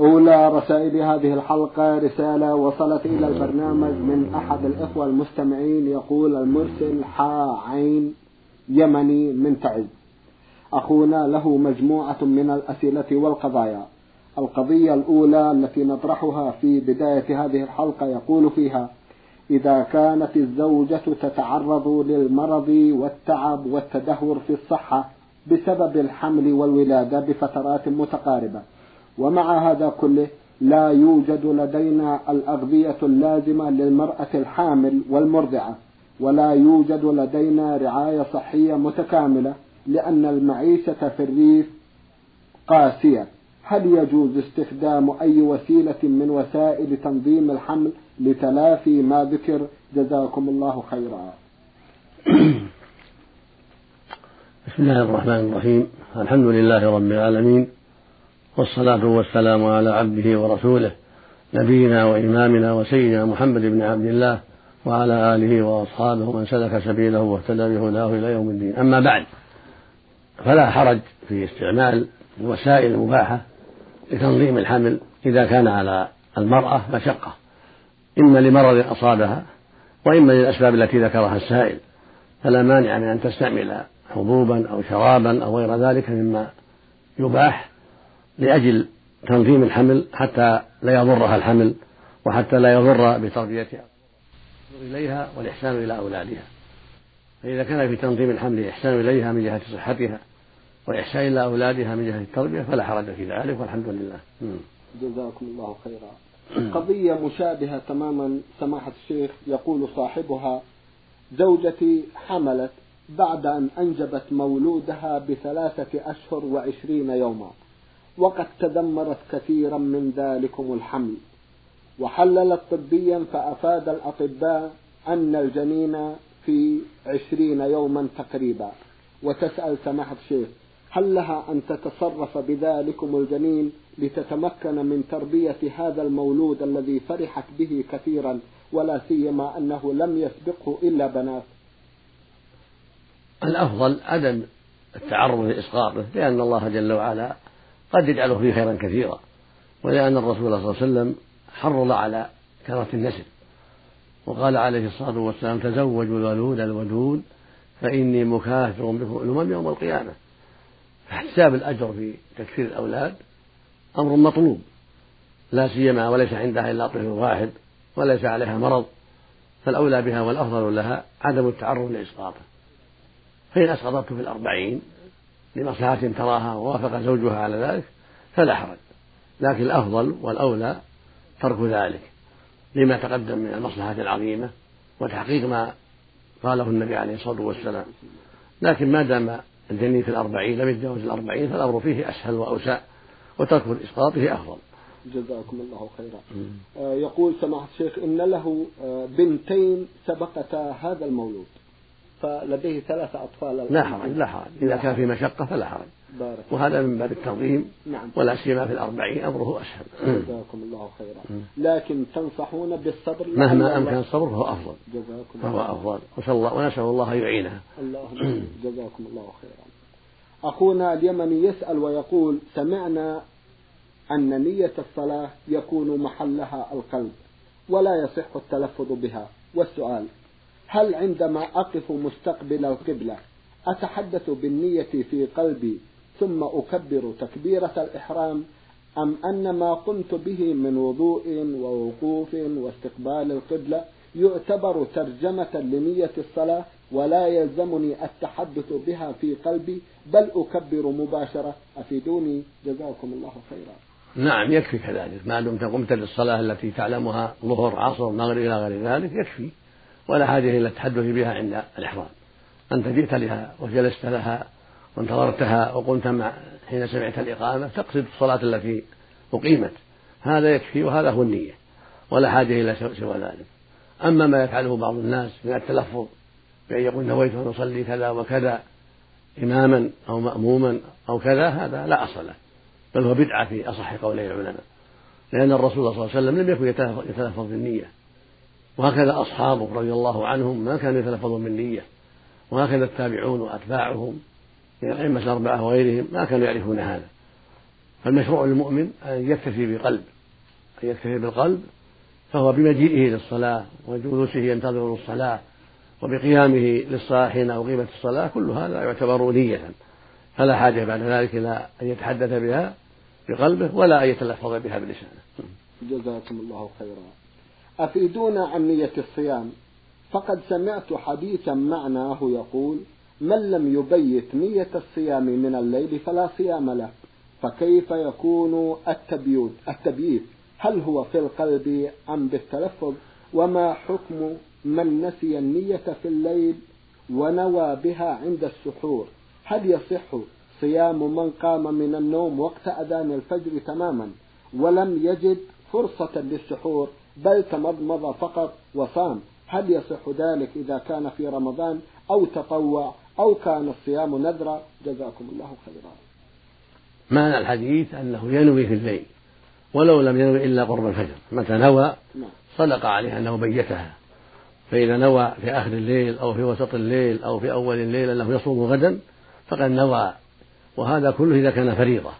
أولى رسائل هذه الحلقة رسالة وصلت إلى البرنامج من أحد الإخوة المستمعين يقول المرسل حا عين يمني من تعز. أخونا له مجموعة من الأسئلة والقضايا. القضية الأولى التي نطرحها في بداية هذه الحلقة يقول فيها إذا كانت الزوجة تتعرض للمرض والتعب والتدهور في الصحة بسبب الحمل والولادة بفترات متقاربة ومع هذا كله لا يوجد لدينا الأغذية اللازمة للمرأة الحامل والمرضعة ولا يوجد لدينا رعاية صحية متكاملة لأن المعيشة في الريف قاسية. هل يجوز استخدام أي وسيلة من وسائل تنظيم الحمل لتلافي ما ذكر؟ جزاكم الله خيرا. بسم الله الرحمن الرحيم. الحمد لله رب العالمين. والصلاة والسلام على عبده ورسوله نبينا وإمامنا وسيدنا محمد بن عبد الله وعلى آله وأصحابه من سلك سبيله واهتدى بهداه إلى يوم الدين. أما بعد فلا حرج في استعمال الوسائل المباحة لتنظيم الحمل إذا كان على المرأة مشقة إما لمرض أصابها وإما للأسباب التي ذكرها السائل. فلا مانع من أن تستعمل حبوبا أو شرابا أو غير ذلك مما يباح لأجل تنظيم الحمل حتى لا يضرها الحمل وحتى لا يضر بتربيتها إليها والإحسان إلى أولادها. فإذا كان في تنظيم الحمل إحسان إليها من جهة صحتها وإحسان إلى أولادها من جهة التربية فلا حرج في ذلك والحمد لله. جزاكم الله خيرا. قضية مشابهة تماما سماحة الشيخ يقول صاحبها زوجتي حملت بعد أن أنجبت مولودها بثلاثة أشهر وعشرين يوما. وقد تدمرت كثيرا من ذلكم الحمل وحللت طبيا فأفاد الأطباء أن الجنين في عشرين يوما تقريبا. وتسأل سماحة الشيخ هل لها أن تتصرف بذلكم الجنين لتتمكن من تربية هذا المولود الذي فرحت به كثيرا ولا سيما أنه لم يسبقه إلا بنات؟ الأفضل عدم التعرض لإسقاطه لأن الله جل وعلا قد يجعله فيه خيرا كثيرا. ولأن الرسول صلى الله عليه وسلم حرض على كثرة النسل. وقال عليه الصلاة والسلام تزوجوا الولود الودود فإني مكاثر بكم الأمم يوم القيامة. فاحتساب الأجر في تكثير الأولاد أمر مطلوب. لا سيما وليس عندها إلا طفل واحد وليس عليها مرض. فالأولى بها والأفضل لها عدم التعرض لإسقاطه. فإن أسقطته في الأربعين لمصلحة تراها ووافق زوجها على ذلك فلا حرج. لكن الأفضل والأولى ترك ذلك لما تقدم من المصلحة العظيمة وتحقيق ما قاله النبي عليه الصلاة والسلام. لكن ما دام الجنين في الأربعين لم يتجاوز الأربعين فالأمر فيه أسهل وأوسع وترك الإسقاط فيه أفضل. جزاكم الله خيرا. آه يقول سماحة الشيخ إن له آه بنتين سبقتا هذا المولود. فلديه ثلاثة أطفال لا حرج لا حرج. إذا كان في مشقة فلا حرج. بارك وهذا من باب التنظيم نعم. ولا سيما في الأربعين أمره أسهل جزاكم الله خيرا. لكن تنصحون بالصبر مهما أمكن الصبر فهو أفضل. جزاكم فهو أفضل. وسأل الله ونسأل الله أن يعينها اللهم جزاكم الله خيرا. أخونا اليمني يسأل ويقول سمعنا أن نية الصلاة يكون محلها القلب ولا يصح التلفظ بها. والسؤال هل عندما أقف مستقبل القبلة أتحدث بالنية في قلبي ثم أكبر تكبيرة الإحرام أم أن ما قمت به من وضوء ووقوف واستقبال القبلة يعتبر ترجمة لنية الصلاة ولا يلزمني التحدث بها في قلبي بل أكبر مباشرة أفيدوني جزاكم الله خيرا. نعم يكفي كذلك. ما دمت قمت للصلاة التي تعلمها ظهر عصر مغرب إلى غير ذلك يكفي. ولا حاجة إلى التحدث بها عند الإحرام. أنت جئت لها وجلست لها وانتظرتها وقمت مع حين سمعت الإقامة تقصد الصلاة التي أقيمت. هذا يكفي وهذا هو النية ولا حاجة إلى سوى ذلك. أما ما يفعله بعض الناس من التلفظ بأن يقول نويت أن أصلي كذا وكذا إماما أو مأموما أو كذا هذا لا أصل له. بل هو بدعة في أصح قولي العلماء. لأن الرسول صلى الله عليه وسلم لم يكن يتلفظ بالنية. وهكذا أصحابه رضي الله عنهم ما كانوا يتلفظون بالنية. وهكذا التابعون وأتباعهم من الأئمة الأربعة وغيرهم ما كانوا يعرفون هذا. فالمشروع للمؤمن أن يكتفي بقلب أن يكتفي بالقلب فهو بمجيئه للصلاة وجلوسه ينتظر الصلاة وبقيامه للصلاة حين أقيمت الصلاة كل هذا يعتبر نية. فلا حاجة بعد ذلك إلى أن يتحدث بها بقلبه ولا أن يتلفظ بها بلسانه. جزاكم الله خيرا. أفيدونا عن نية الصيام؟ فقد سمعت حديثا معناه يقول من لم يبيت نية الصيام من الليل فلا صيام له فكيف يكون التبييت التبييت هل هو في القلب أم بالتلفظ؟ وما حكم من نسي النية في الليل ونوى بها عند السحور؟ هل يصح صيام من قام من النوم وقت أذان الفجر تماما ولم يجد فرصة للسحور؟ بل تمضمض فقط وصام. هل يصح ذلك إذا كان في رمضان أو تطوع أو كان الصيام نذرا؟ جزاكم الله خيرا. معنى الحديث؟ أنه ينوي في الليل ولو لم ينوي إلا قرب الفجر. متى نوى؟ نعم. صدق عليه أنه بيتها. فإذا نوى في آخر الليل أو في وسط الليل أو في أول الليل أنه يصوم غدا فقد نوى. وهذا كله إذا كان فريضة.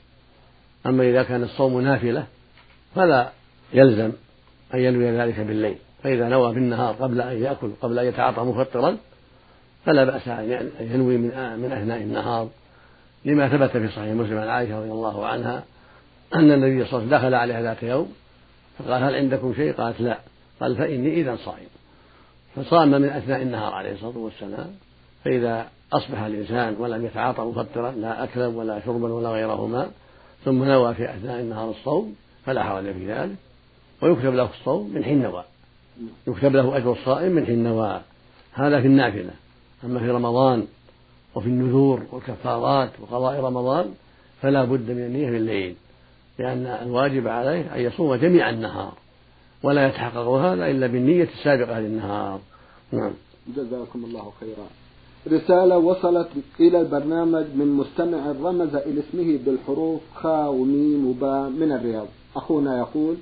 أما إذا كان الصوم نافلة فلا يلزم. أن ينوي ذلك بالليل فإذا نوى بالنهار قبل أن يأكل قبل أن يتعاطى مفطرا فلا بأس أن ينوي من من أثناء النهار. لما ثبت في صحيح مسلم عن عائشة رضي الله عنها أن النبي صلى الله عليه وسلم دخل عليها ذات يوم فقال هل عندكم شيء؟ قالت لا. قال فإني إذا صائم. فصام من أثناء النهار عليه الصلاة والسلام. فإذا أصبح الإنسان ولم يتعاطى مفطرا لا أكلا ولا شربا ولا غيرهما ثم نوى في أثناء النهار الصوم فلا حرج في ذلك. ويكتب له الصوم من حين نوى. يكتب له أجر الصائم من حين نوى. هذا في النافلة. أما في رمضان وفي النذور والكفارات وقضاء رمضان فلا بد من النية في الليل لأن الواجب عليه أن يصوم جميع النهار ولا يتحقق هذا إلا بالنية السابقة للنهار. نعم. جزاكم الله خيرا. رسالة وصلت إلى البرنامج من مستمع رمز إلى اسمه بالحروف خاء وميم وباء من الرياض. أخونا يقول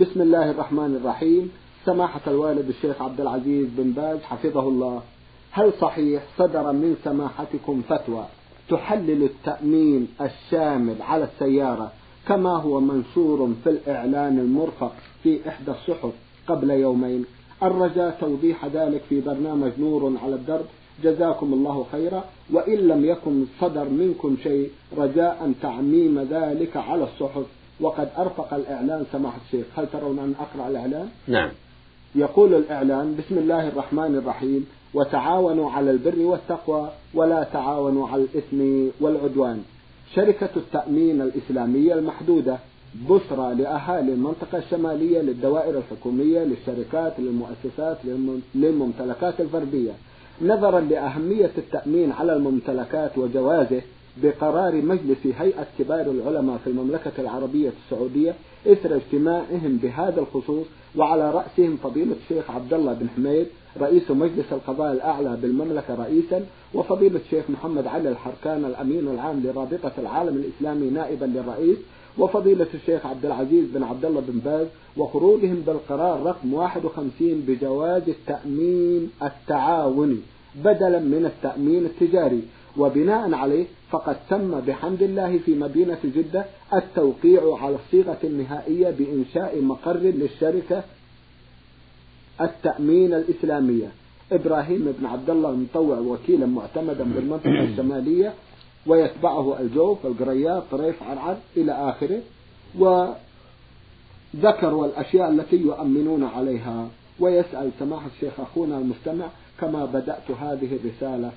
بسم الله الرحمن الرحيم. سماحة الوالد الشيخ عبد العزيز بن باز حفظه الله. هل صحيح صدر من سماحتكم فتوى تحلل التأمين الشامل على السيارة كما هو منشور في الإعلان المرفق في إحدى الصحف قبل يومين؟ الرجاء توضيح ذلك في برنامج نور على الدرب. جزاكم الله خيرا. وإن لم يكن صدر منكم شيء رجاء تعميم ذلك على الصحف. وقد أرفق الإعلان سماحة الشيخ. هل ترون أن أقرأ الإعلان؟ نعم. يقول الإعلان بسم الله الرحمن الرحيم. وتعاونوا على البر والتقوى ولا تعاونوا على الإثم والعدوان. شركة التأمين الإسلامية المحدودة بشرى لأهالي المنطقة الشمالية للدوائر الحكومية للشركات للمؤسسات للممتلكات الفردية. نظرا لأهمية التأمين على الممتلكات وجوازه بقرار مجلس هيئة كبار العلماء في المملكة العربية السعودية إثر اجتماعهم بهذا الخصوص وعلى رأسهم فضيلة الشيخ عبد الله بن حميد رئيس مجلس القضاء الأعلى بالمملكة رئيسا وفضيلة الشيخ محمد علي الحركان الأمين العام لرابطة العالم الإسلامي نائبا للرئيس وفضيلة الشيخ عبد العزيز بن عبد الله بن باز وخروجهم بالقرار رقم 51 بجواز التأمين التعاوني بدلا من التأمين التجاري. وبناء عليه فقد تم بحمد الله في مدينة جدة التوقيع على الصيغة النهائية بإنشاء مقر للشركة التأمين الإسلامية. إبراهيم بن عبد الله المطوع وكيلا معتمدا بالمنطقة الشمالية ويتبعه الجوف القريات طريف عرعر إلى آخره وذكروا الأشياء التي يؤمنون عليها. ويسأل سماحة الشيخ أخونا المستمع كما بدأت هذه الرسالة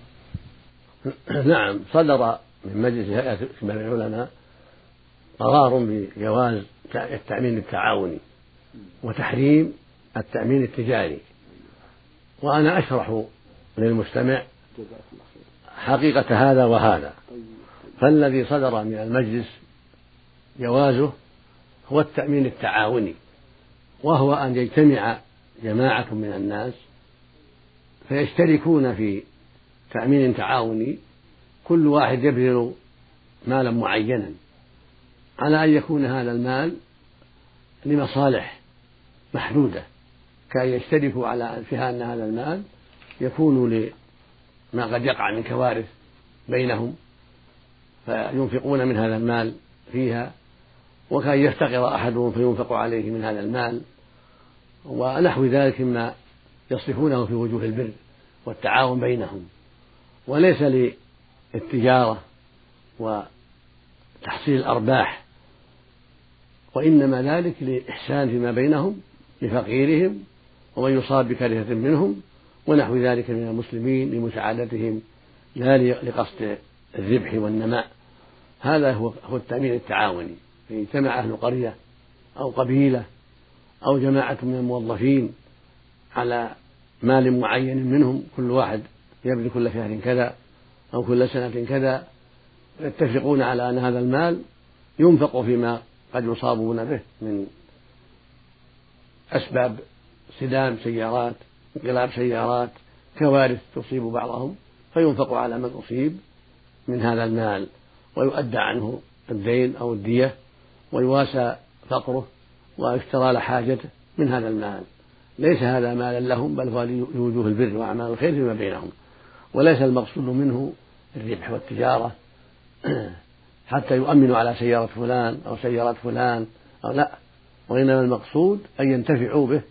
نعم صدر من مجلس هيئة كبار العلماء قرار بجواز التأمين التعاوني وتحريم التأمين التجاري. وأنا أشرح للمستمع حقيقة هذا وهذا. فالذي صدر من المجلس جوازه هو التأمين التعاوني وهو أن يجتمع جماعة من الناس فيشتركون في تأمين تعاوني كل واحد يبذل مالا معينا على أن يكون هذا المال لمصالح محدودة. كأن يشتركوا على فيها أن هذا المال يكون لما قد يقع من كوارث بينهم فينفقون من هذا المال فيها. وكأن يفتقر أحدهم فينفق عليه من هذا المال. ونحو ذلك مما يصرفونه في وجوه البر والتعاون بينهم. وليس للتجارة وتحصيل الأرباح وإنما ذلك لإحسان فيما بينهم لفقيرهم ومن يصاب بكارثة منهم ونحو ذلك من المسلمين لمساعدتهم لا لقصد الربح والنماء. هذا هو هو التأمين التعاوني. فإن اجتمع أهل قرية أو قبيلة أو جماعة من الموظفين على مال معين منهم كل واحد يبذل كل شهر كذا أو كل سنة كذا يتفقون على أن هذا المال ينفق فيما قد يصابون به من أسباب صدام سيارات انقلاب سيارات كوارث تصيب بعضهم فينفق على من أصيب من هذا المال ويؤدى عنه الدين أو الدية ويواسى فقره ويشترى حاجته من هذا المال. ليس هذا مالا لهم بل هو لوجوه البر وأعمال الخير فيما بينهم. وليس المقصود منه الربح والتجارة. حتى يؤمنوا على سيارة فلان أو سيارة فلان أو لا. وإنما المقصود أن ينتفعوا به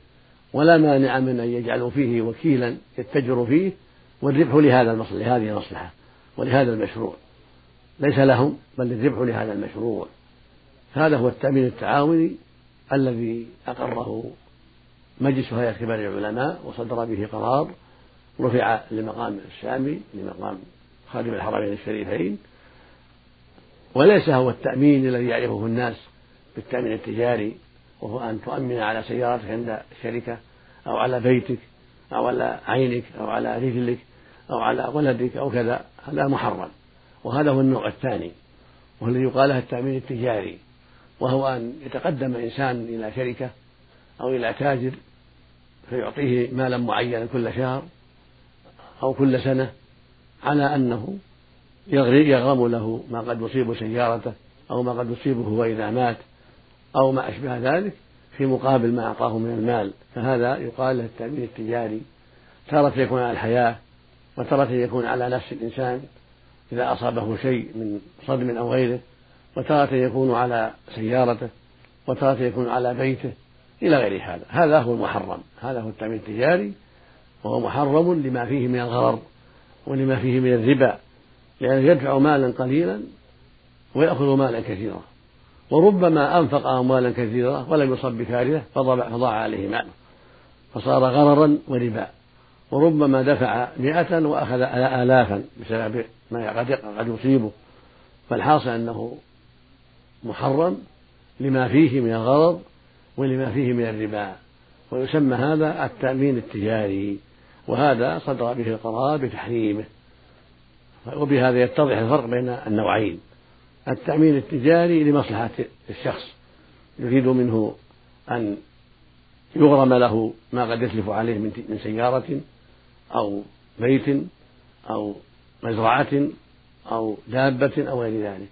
ولا مانع من أن يجعلوا فيه وكيلا يتجر فيه والربح لهذا المصلحة لهذه المصلحة ولهذا المشروع. ليس لهم بل الربح لهذا المشروع. هذا هو التأمين التعاوني الذي أقره مجلس هيئة كبار العلماء وصدر به قرار رفع لمقام الشامي لمقام خادم الحرمين الشريفين. وليس هو التأمين الذي يعرفه الناس بالتأمين التجاري وهو أن تؤمن على سيارتك عند الشركة أو على بيتك أو على عينك أو على رجلك أو على ولدك أو كذا. هذا محرم. وهذا هو النوع الثاني وهو الذي يقال له التأمين التجاري. وهو أن يتقدم إنسان إلى شركة أو إلى تاجر فيعطيه مالا معينا كل شهر. أو كل سنة على أنه يغرم له ما قد يصيب سيارته أو ما قد يصيبه هو إذا مات أو ما أشبه ذلك في مقابل ما أعطاه من المال. فهذا يقال له التأمين التجاري. تارة يكون على الحياة وتارة يكون على نفس الإنسان إذا أصابه شيء من صدم أو غيره. وتارة يكون على سيارته وتارة يكون على بيته إلى غير هذا. هذا هو المحرم. هذا هو التأمين التجاري. وهو محرم لما فيه من الغرر ولما فيه من الربا لأنه يدفع مالا قليلا ويأخذ مالا كثيرا. وربما أنفق أموالا كثيرة ولم يصب بكارثة فضاع عليه ماله. فصار غررا وربا. وربما دفع مئة وأخذ آلافا بسبب ما قد يصيبه. فالحاصل أنه محرم لما فيه من الغرض ولما فيه من الربا. ويسمى هذا التأمين التجاري. وهذا صدر به القرار بتحريمه. وبهذا يتضح الفرق بين النوعين. التأمين التجاري لمصلحة الشخص. يريد منه أن يغرم له ما قد يتلف عليه من سيارة أو بيت أو مزرعة أو دابة أو غير ذلك.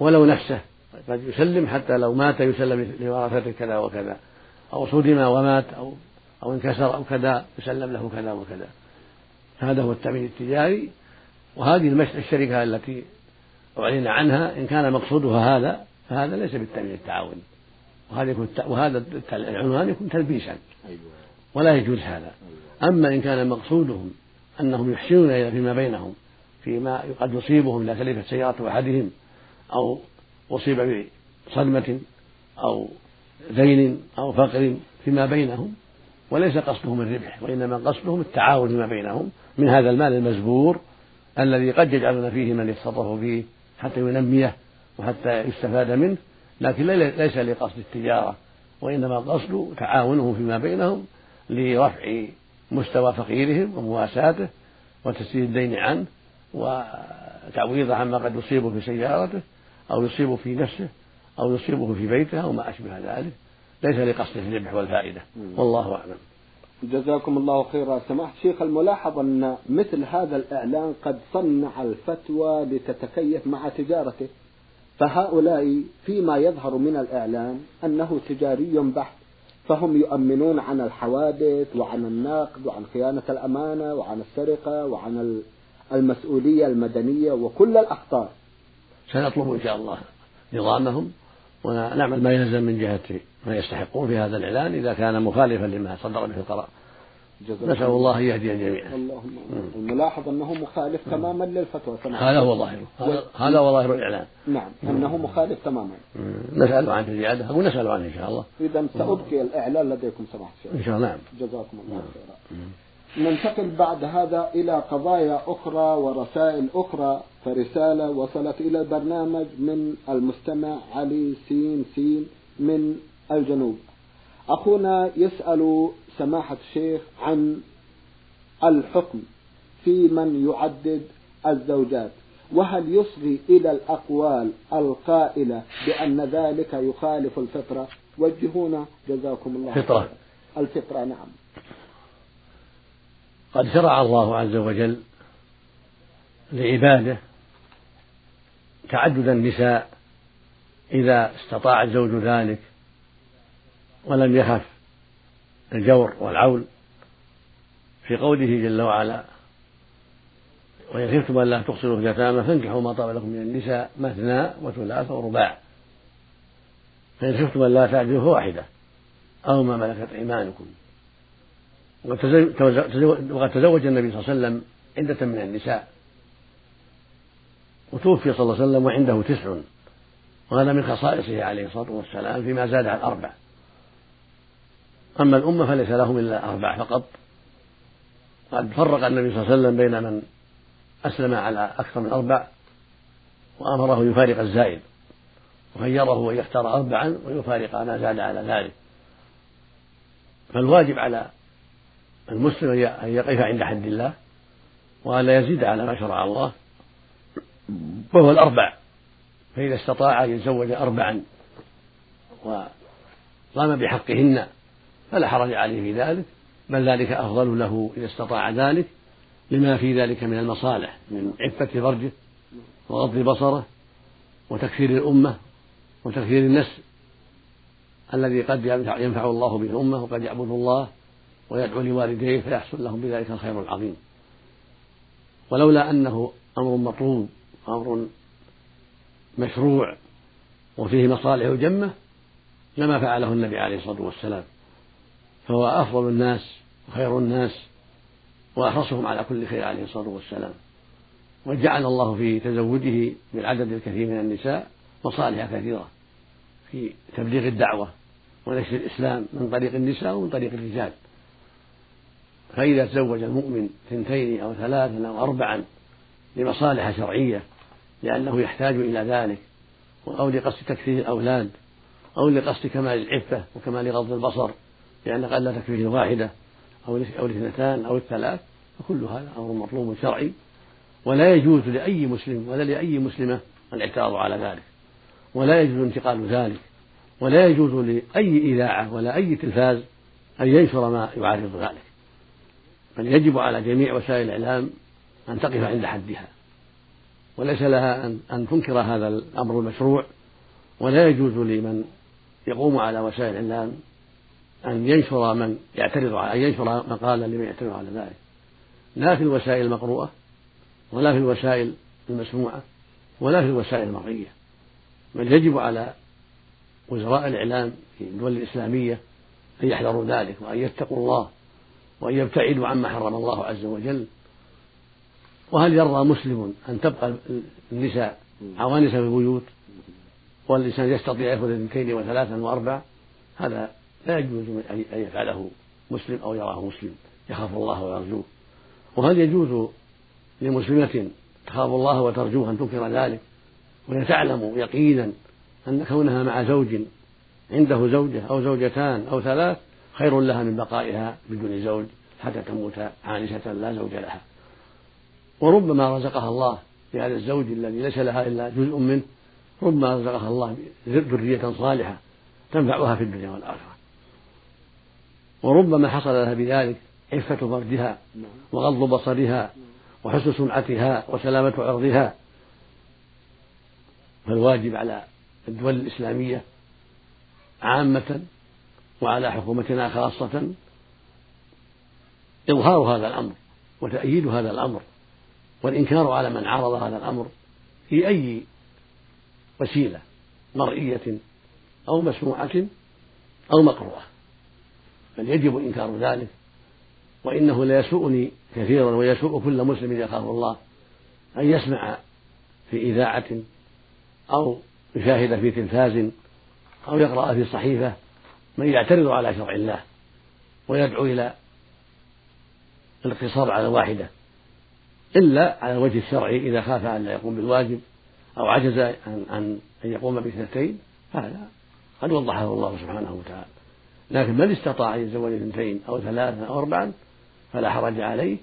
ولو نفسه قد يسلم حتى لو مات يسلم لورثته كذا وكذا. أو صدم ومات أو أو انكسر أو كذا يسلم له كذا وكذا. هذا هو التأمين التجاري وهذه الشركة التي أعلن عنها إن كان مقصودها هذا فهذا ليس بالتأمين التعاوني وهذا يكون وهذا العنوان يكون تلبيسا. ولا يجوز هذا. أما إن كان مقصودهم أنهم يحسنون فيما بينهم فيما قد يصيبهم إذا تلفت سيارة أحدهم أو أصيب بصدمة أو دين أو فقر فيما بينهم وليس قصدهم الربح وإنما قصدهم التعاون فيما بينهم من هذا المال المزبور الذي قد يجعلون فيه من يتصرف فيه حتى ينميه وحتى يستفاد منه لكن ليس لقصد التجارة وإنما القصد تعاونهم فيما بينهم لرفع مستوى فقيرهم ومواساته وتسديد الدين عنه وتعويضه عما قد يصيبه في سيارته أو يصيبه في نفسه أو يصيبه في بيته أو ما أشبه ذلك. ليس لقصد الربح والفائدة. والله أعلم. جزاكم الله خيرا. سماحة الشيخ الملاحظ أن مثل هذا الإعلان قد صنع الفتوى لتتكيف مع تجارته. فهؤلاء فيما يظهر من الإعلان أنه تجاري بحت. فهم يؤمنون عن الحوادث وعن النقد وعن خيانة الأمانة وعن السرقة وعن المسؤولية المدنية وكل الأخطار. سنطلب إن شاء الله نظامهم ونعمل ما يلزم من جهة ما يستحقون في هذا الإعلان إذا كان مخالفا لما صدر به القرار. نسأل الله أن يهدي الجميع اللهم الملاحظ أنه مخالف تماما للفتوى هذا هو ظاهره هذا هو ظاهر الإعلان. نعم. أنه مخالف تماما. نسأل عنه زيادة. أو نسأل عنه إن شاء الله. إذا سأبقي الإعلان لديكم سماحة الشيخ. إن شاء الله. نعم. جزاكم الله خيرا. ننتقل بعد هذا إلى قضايا أخرى ورسائل أخرى فرسالة وصلت إلى البرنامج من المستمع علي سين سين من الجنوب أخونا يسأل سماحة الشيخ عن الحكم في من يعدد الزوجات وهل يصغي إلى الأقوال القائلة بأن ذلك يخالف الفطرة؟ وجهونا جزاكم الله فطرة. الفطرة نعم. قد شرع الله عز وجل لعباده تعدد النساء إذا استطاع الزوج ذلك ولم يخف الجور والعول في قوله جل وعلا وإن خفتم أن لا تقصروا في اليتامى فانكحوا ما طاب لكم من النساء مثنى وثلاث ورباع. فإن خفتم أن لا تعدلوا فواحدة أو ما ملكت أيمانكم. وقد تزوج النبي صلى الله عليه وسلم عدة من النساء. وتوفي صلى الله عليه وسلم وعنده تسع. وهذا من خصائصه عليه الصلاة والسلام فيما زاد عن أربع. أما الأمة فليس لهم إلا أربع فقط. قد فرق النبي صلى الله عليه وسلم بين من أسلم على أكثر من أربع وأمره يفارق الزائد وخيره أن يختار أربعا ويفارق ما زاد على ذلك. فالواجب على المسلم أن يقف عند حد الله وأن لا يزيد على ما شرع الله وهو الأربع. فإذا استطاع أن يتزوج أربعا وقام بحقهن فلا حرج عليه في ذلك بل ذلك أفضل له إذا استطاع ذلك لما في ذلك من المصالح من عفة فرجه وغض بصره وتكثير الأمة وتكثير النسل الذي قد ينفع الله به الأمة وقد يعبد الله ويدعو لوالديه فيحصل لهم بذلك الخير العظيم. ولولا أنه أمر مطلوب أمر مشروع وفيه مصالح جمة لما فعله النبي عليه الصلاة والسلام. فهو أفضل الناس وخير الناس وأحرصهم على كل خير عليه الصلاة والسلام. وجعل الله في تزوجه بالعدد الكثير من النساء مصالح كثيرة في تبليغ الدعوة ونشر الإسلام من طريق النساء ومن طريق الرجال. فإذا تزوج المؤمن ثنتين أو ثلاثا أو أربعا لمصالح شرعية لأنه يحتاج إلى ذلك أو لقصد تكثير الأولاد أو لقصد كمال العفة وكمال غض البصر لأن قد لا تكفيه الواحدة أو أو الاثنتان أو الثلاث فكل هذا أمر مطلوب شرعي. ولا يجوز لأي مسلم ولا لأي مسلمة الاعتراض على ذلك. ولا يجوز انتقال ذلك. ولا يجوز لأي إذاعة ولا أي تلفاز أن ينشر ما يعارض ذلك. بل يجب على جميع وسائل الإعلام أن تقف عند حدها. وليس لها أن تنكر هذا الأمر المشروع. ولا يجوز لمن يقوم على وسائل الإعلام أن ينشر من يعترض على أن ينشر مقالا لمن يعترض على ذلك. لا في الوسائل المقروءة ولا في الوسائل المسموعة ولا في الوسائل المرئية بل يجب على وزراء الإعلام في الدول الإسلامية أن يحذروا ذلك وأن يتقوا الله وأن يبتعدوا عما حرم الله عز وجل. وهل يرضى مسلم أن تبقى النساء عوانس في البيوت والإنسان يستطيع يأخذ اثنتين وثلاثا وأربع؟ هذا لا يجوز أن يفعله مسلم أو يراه مسلم. يخاف الله ويرجوه. وهل يجوز لمسلمة تخاف الله وترجوه أن تنكر ذلك؟ وهي تعلم يقينا أن كونها مع زوج عنده زوجة أو زوجتان أو ثلاث خير لها من بقائها بدون زوج حتى تموت عانسة لا زوج لها. وربما رزقها الله بهذا الزوج الذي ليس لها إلا جزء منه ربما رزقها الله ذرية صالحة تنفعها في الدنيا والآخرة. وربما حصل لها بذلك عفة فرجها وغض بصرها وحسن سمعتها وسلامة عرضها. فالواجب على الدول الإسلامية عامة وعلى حكومتنا خاصة إظهار هذا الأمر وتأييد هذا الأمر والإنكار على من عارض هذا الأمر في أي وسيلة مرئية أو مسموعة أو مقروءة. بل يجب إنكار ذلك. وإنه ليسوءني كثيرا ويسوء كل مسلم يخاف الله أن يسمع في إذاعة أو يشاهد في تلفاز أو يقرأ في صحيفة من يعترض على شرع الله ويدعو إلى الاقتصار على واحدة إلا على الوجه الشرعي إذا خاف أن لا يقوم بالواجب أو عجز عن أن يقوم باثنتين هذا قد وضحه الله سبحانه وتعالى. لكن من استطاع أن يتزوج اثنتين أو ثلاثة أو أربعا فلا حرج عليه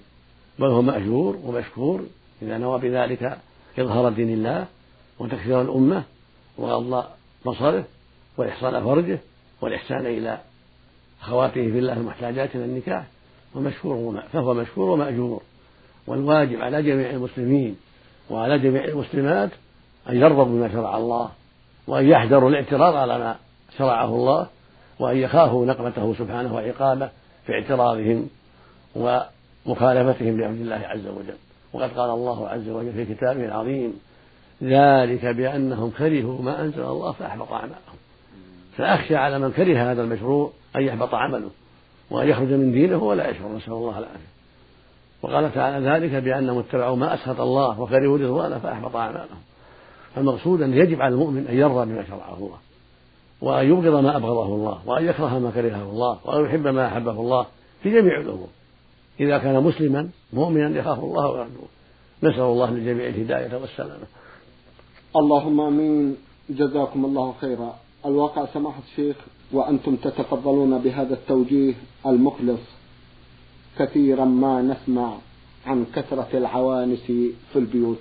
بل هو مأجور ومشكور إذا نوى بذلك إظهار دين الله وتكثير الأمة وغض بصره وإحصان فرجه والإحسان إلى أخواته في الله المحتاجات إلى النكاح ومشكور فهو مشكور ومأجور. والواجب على جميع المسلمين وعلى جميع المسلمات أن يرضوا بما شرع الله وأن يحذروا الاعتراض على ما شرعه الله وأن يخافوا نقمته سبحانه وعقابه في اعتراضهم ومخالفتهم لأمر الله عز وجل. وقد قال الله عز وجل في كتابه العظيم ذلك بأنهم كرهوا ما أنزل الله فأحبط أعمالهم. فأخشى على من كره هذا المشروع أن يحبط عمله وأن يخرج من دينه ولا يشعر. نسأل الله العافية. وقال تعالى ذلك بأنهم اتبعوا ما أسخط الله وكرهوا رضوانه فأحبط أعمالهم. فالمقصود أن يجب على المؤمن أن يرضى بما شرعه الله. وأن يبغض ما أبغضه الله وأن يكره ما كرهه الله وأن يحب ما أحبه الله في جميع الأمور. إذا كان مسلما مؤمنا يخاف الله ويرجوه. نسأل الله للجميع الهداية والسلامة. اللهم آمين. جزاكم الله خيرا. الواقع سماحة الشيخ وأنتم تتفضلون بهذا التوجيه المخلص. كثيرا ما نسمع عن كثرة العوانس في البيوت.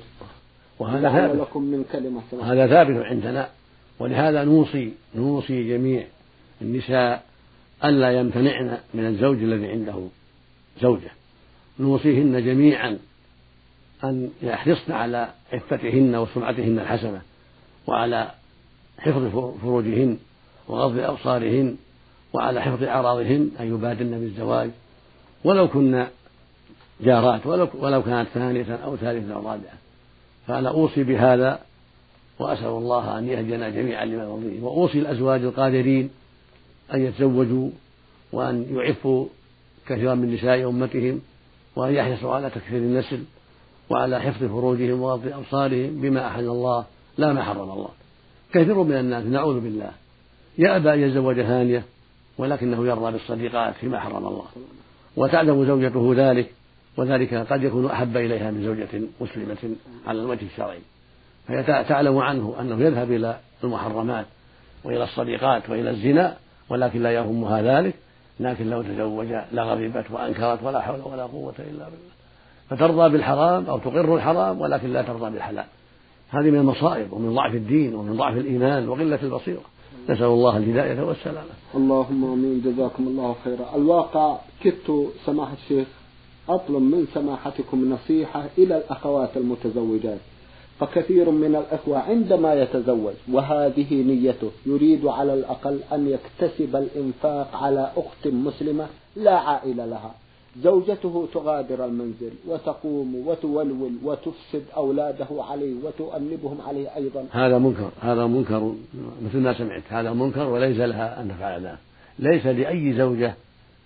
وهذا ثابت. لكم من كلمة هذا ثابت عندنا. ولهذا نوصي نوصي جميع النساء ألا يمتنعن من الزوج الذي عنده زوجة. نوصيهن جميعا أن يحرصن على عفتهن وسمعتهن الحسنة وعلى حفظ فروجهن وغض أبصارهن وعلى حفظ أعراضهن أن يبادرن بالزواج. ولو كن جارات ولو, ولو كانت ثانية أو ثالثة أو رابعة. فأنا أوصي بهذا وأسأل الله أن يهدينا جميعا لما يرضيه. وأوصي الأزواج القادرين أن يتزوجوا وأن يعفوا كثيرا من نساء أمتهم وأن يحرصوا على تكثير النسل وعلى حفظ فروجهم وغض أبصارهم بما أحل الله لا ما حرم الله. كثير من الناس نعوذ بالله. يأبى أن يتزوج ثانية ولكنه يرضى بالصديقات فيما حرم الله. وتعلم زوجته ذلك وذلك قد يكون أحب إليها من زوجة مسلمة على الوجه الشرعي. فهي تعلم عنه أنه يذهب إلى المحرمات وإلى الصديقات وإلى الزنا ولكن لا يهمها ذلك لكن لو تزوج لغضبت وأنكرت ولا حول ولا قوة إلا بالله. فترضى بالحرام أو تقر الحرام ولكن لا ترضى بالحلال. هذه من المصائب ومن ضعف الدين ومن ضعف الإيمان وقلة البصيرة. نسأل الله الهداية والسلامة. اللهم آمين. جزاكم الله خيرا. الواقع كدت سماحة الشيخ أطلب من سماحتكم نصيحة إلى الأخوات المتزوجات. فكثير من الأخوة عندما يتزوج وهذه نيته يريد على الأقل أن يكتسب الإنفاق على أخت مسلمة لا عائلة لها. زوجته تغادر المنزل وتقوم وتولول وتفسد أولاده عليه وتؤنبهم عليه أيضا. هذا منكر هذا منكر مثل ما سمعت. هذا منكر وليس لها أن تفعل ذلك ليس لأي زوجة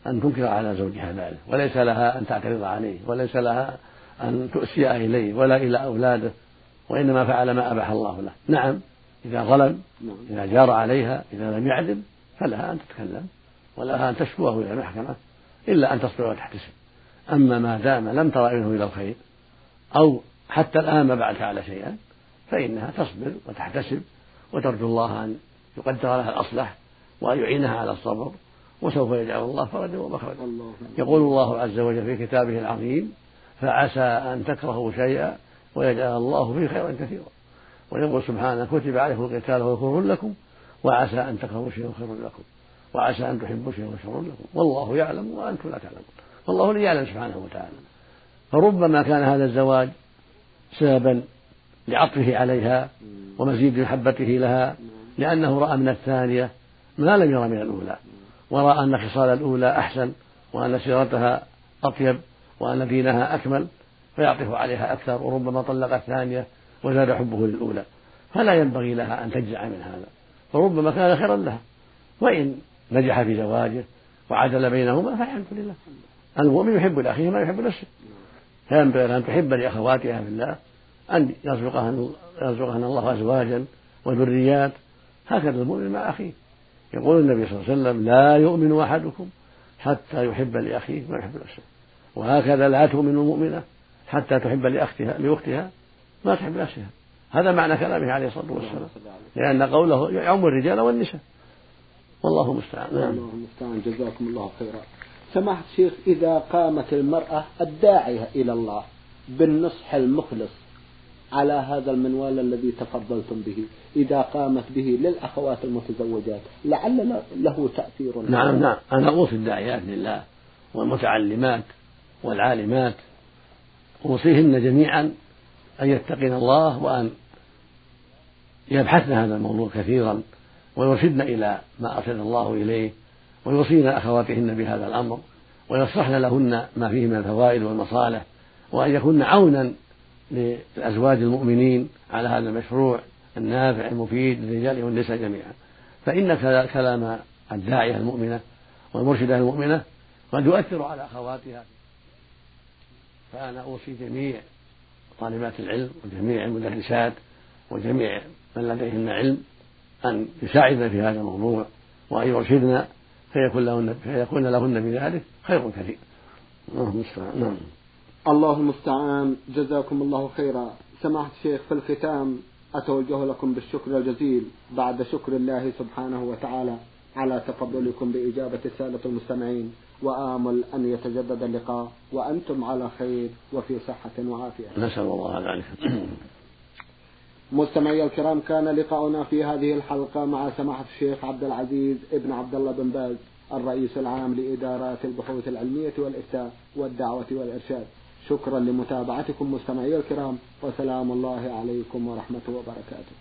أن تنكر على زوجها ذلك. وليس لها أن تعترض عليه وليس لها أن تؤسي إليه ولا إلى أولاده. وإنما فعل ما أباح الله له. نعم إذا ظلم نعم. إذا جار عليها إذا لم يعدل فلها أن تتكلم ولها أن تشكوه إلى المحكمة إلا أن تصبر وتحتسب. أما ما دام لم ترى منه إلى الخير أو حتى الآن ما بعد فعل شيئا فإنها تصبر وتحتسب وترجو الله أن يقدر لها الأصلح وأن يعينها على الصبر وسوف يجعل الله فرجا ومخرجا. يقول الله عز وجل في كتابه العظيم فعسى أن تكرهوا شيئا ويجعل الله فيه خيرا كثيرا. ويقول سبحانه كتب عليكم القتال وهو كفر لكم وعسى أن تكرهوا شيئا خير لكم وعسى أن تحبوا شيئا شر لكم. والله يعلم وأنتم لا تعلمون. والله يعلم سبحانه وتعالى. فربما كان هذا الزواج سببا لعطفه عليها ومزيد محبته لها لأنه رأى من الثانية ما لم يرى من الأولى ورأى أن خصال الأولى أحسن وأن سيرتها أطيب وأن دينها أكمل. فيعطف عليها أكثر وربما طلق الثانية وزاد حبه للأولى. فلا ينبغي لها أن تجزع من هذا. فربما كان خيرا لها. وإن نجح في زواجه وعدل بينهما فالحمد لله. المؤمن يحب لأخيه ما يحب نفسه فينبغي أن تحب لأخواتها في الله أن يرزقهن يرزقهن الله أزواجا وذريات. هكذا المؤمن مع أخيه. يقول النبي صلى الله عليه وسلم لا يؤمن أحدكم حتى يحب لأخيه ما يحب نفسه وهكذا لا تؤمن المؤمنة حتى تحب لأختها لأختها ما تحب نفسها هذا معنى كلامه عليه الصلاة والسلام. لأن قوله يعم الرجال والنساء. والله المستعان نعم. الله المستعان جزاكم الله خيرا. سماحة الشيخ إذا قامت المرأة الداعية إلى الله بالنصح المخلص على هذا المنوال الذي تفضلتم به إذا قامت به للأخوات المتزوجات لعل له تأثير نعم نعم. أنا أوصي الداعيات لله والمتعلمات والعالمات. أوصيهن جميعا أن يتقين الله وأن يبحثن هذا الموضوع كثيرا ويرشدن إلى ما أرشد الله إليه ويوصين أخواتهن بهذا الأمر ويصلحن لهن ما فيه من الفوائد والمصالح وأن يكن عونا لأزواج المؤمنين على هذا المشروع النافع المفيد للرجال والنساء جميعا. فإن كلام الداعية المؤمنة والمرشدة المؤمنة قد يؤثر على أخواتها. فأنا أوصي جميع طالبات العلم وجميع المدرسات وجميع من لديهن علم أن يساعدن في هذا الموضوع وأن يرشدن فيكون لهن فيكون لهن بذلك خير كثير. الله المستعان نعم. الله المستعان جزاكم الله خيرا سماحة الشيخ في الختام أتوجه لكم بالشكر الجزيل بعد شكر الله سبحانه وتعالى على تفضلكم بإجابة السادة المستمعين وآمل أن يتجدد اللقاء وأنتم على خير وفي صحة وعافية. نسأل الله ذلك. مستمعي الكرام كان لقاؤنا في هذه الحلقة مع سماحة الشيخ عبد العزيز ابن عبد الله بن باز الرئيس العام لإدارات البحوث العلمية والإفتاء والدعوة والإرشاد. شكرا لمتابعتكم مستمعي الكرام وسلام الله عليكم ورحمة وبركاته.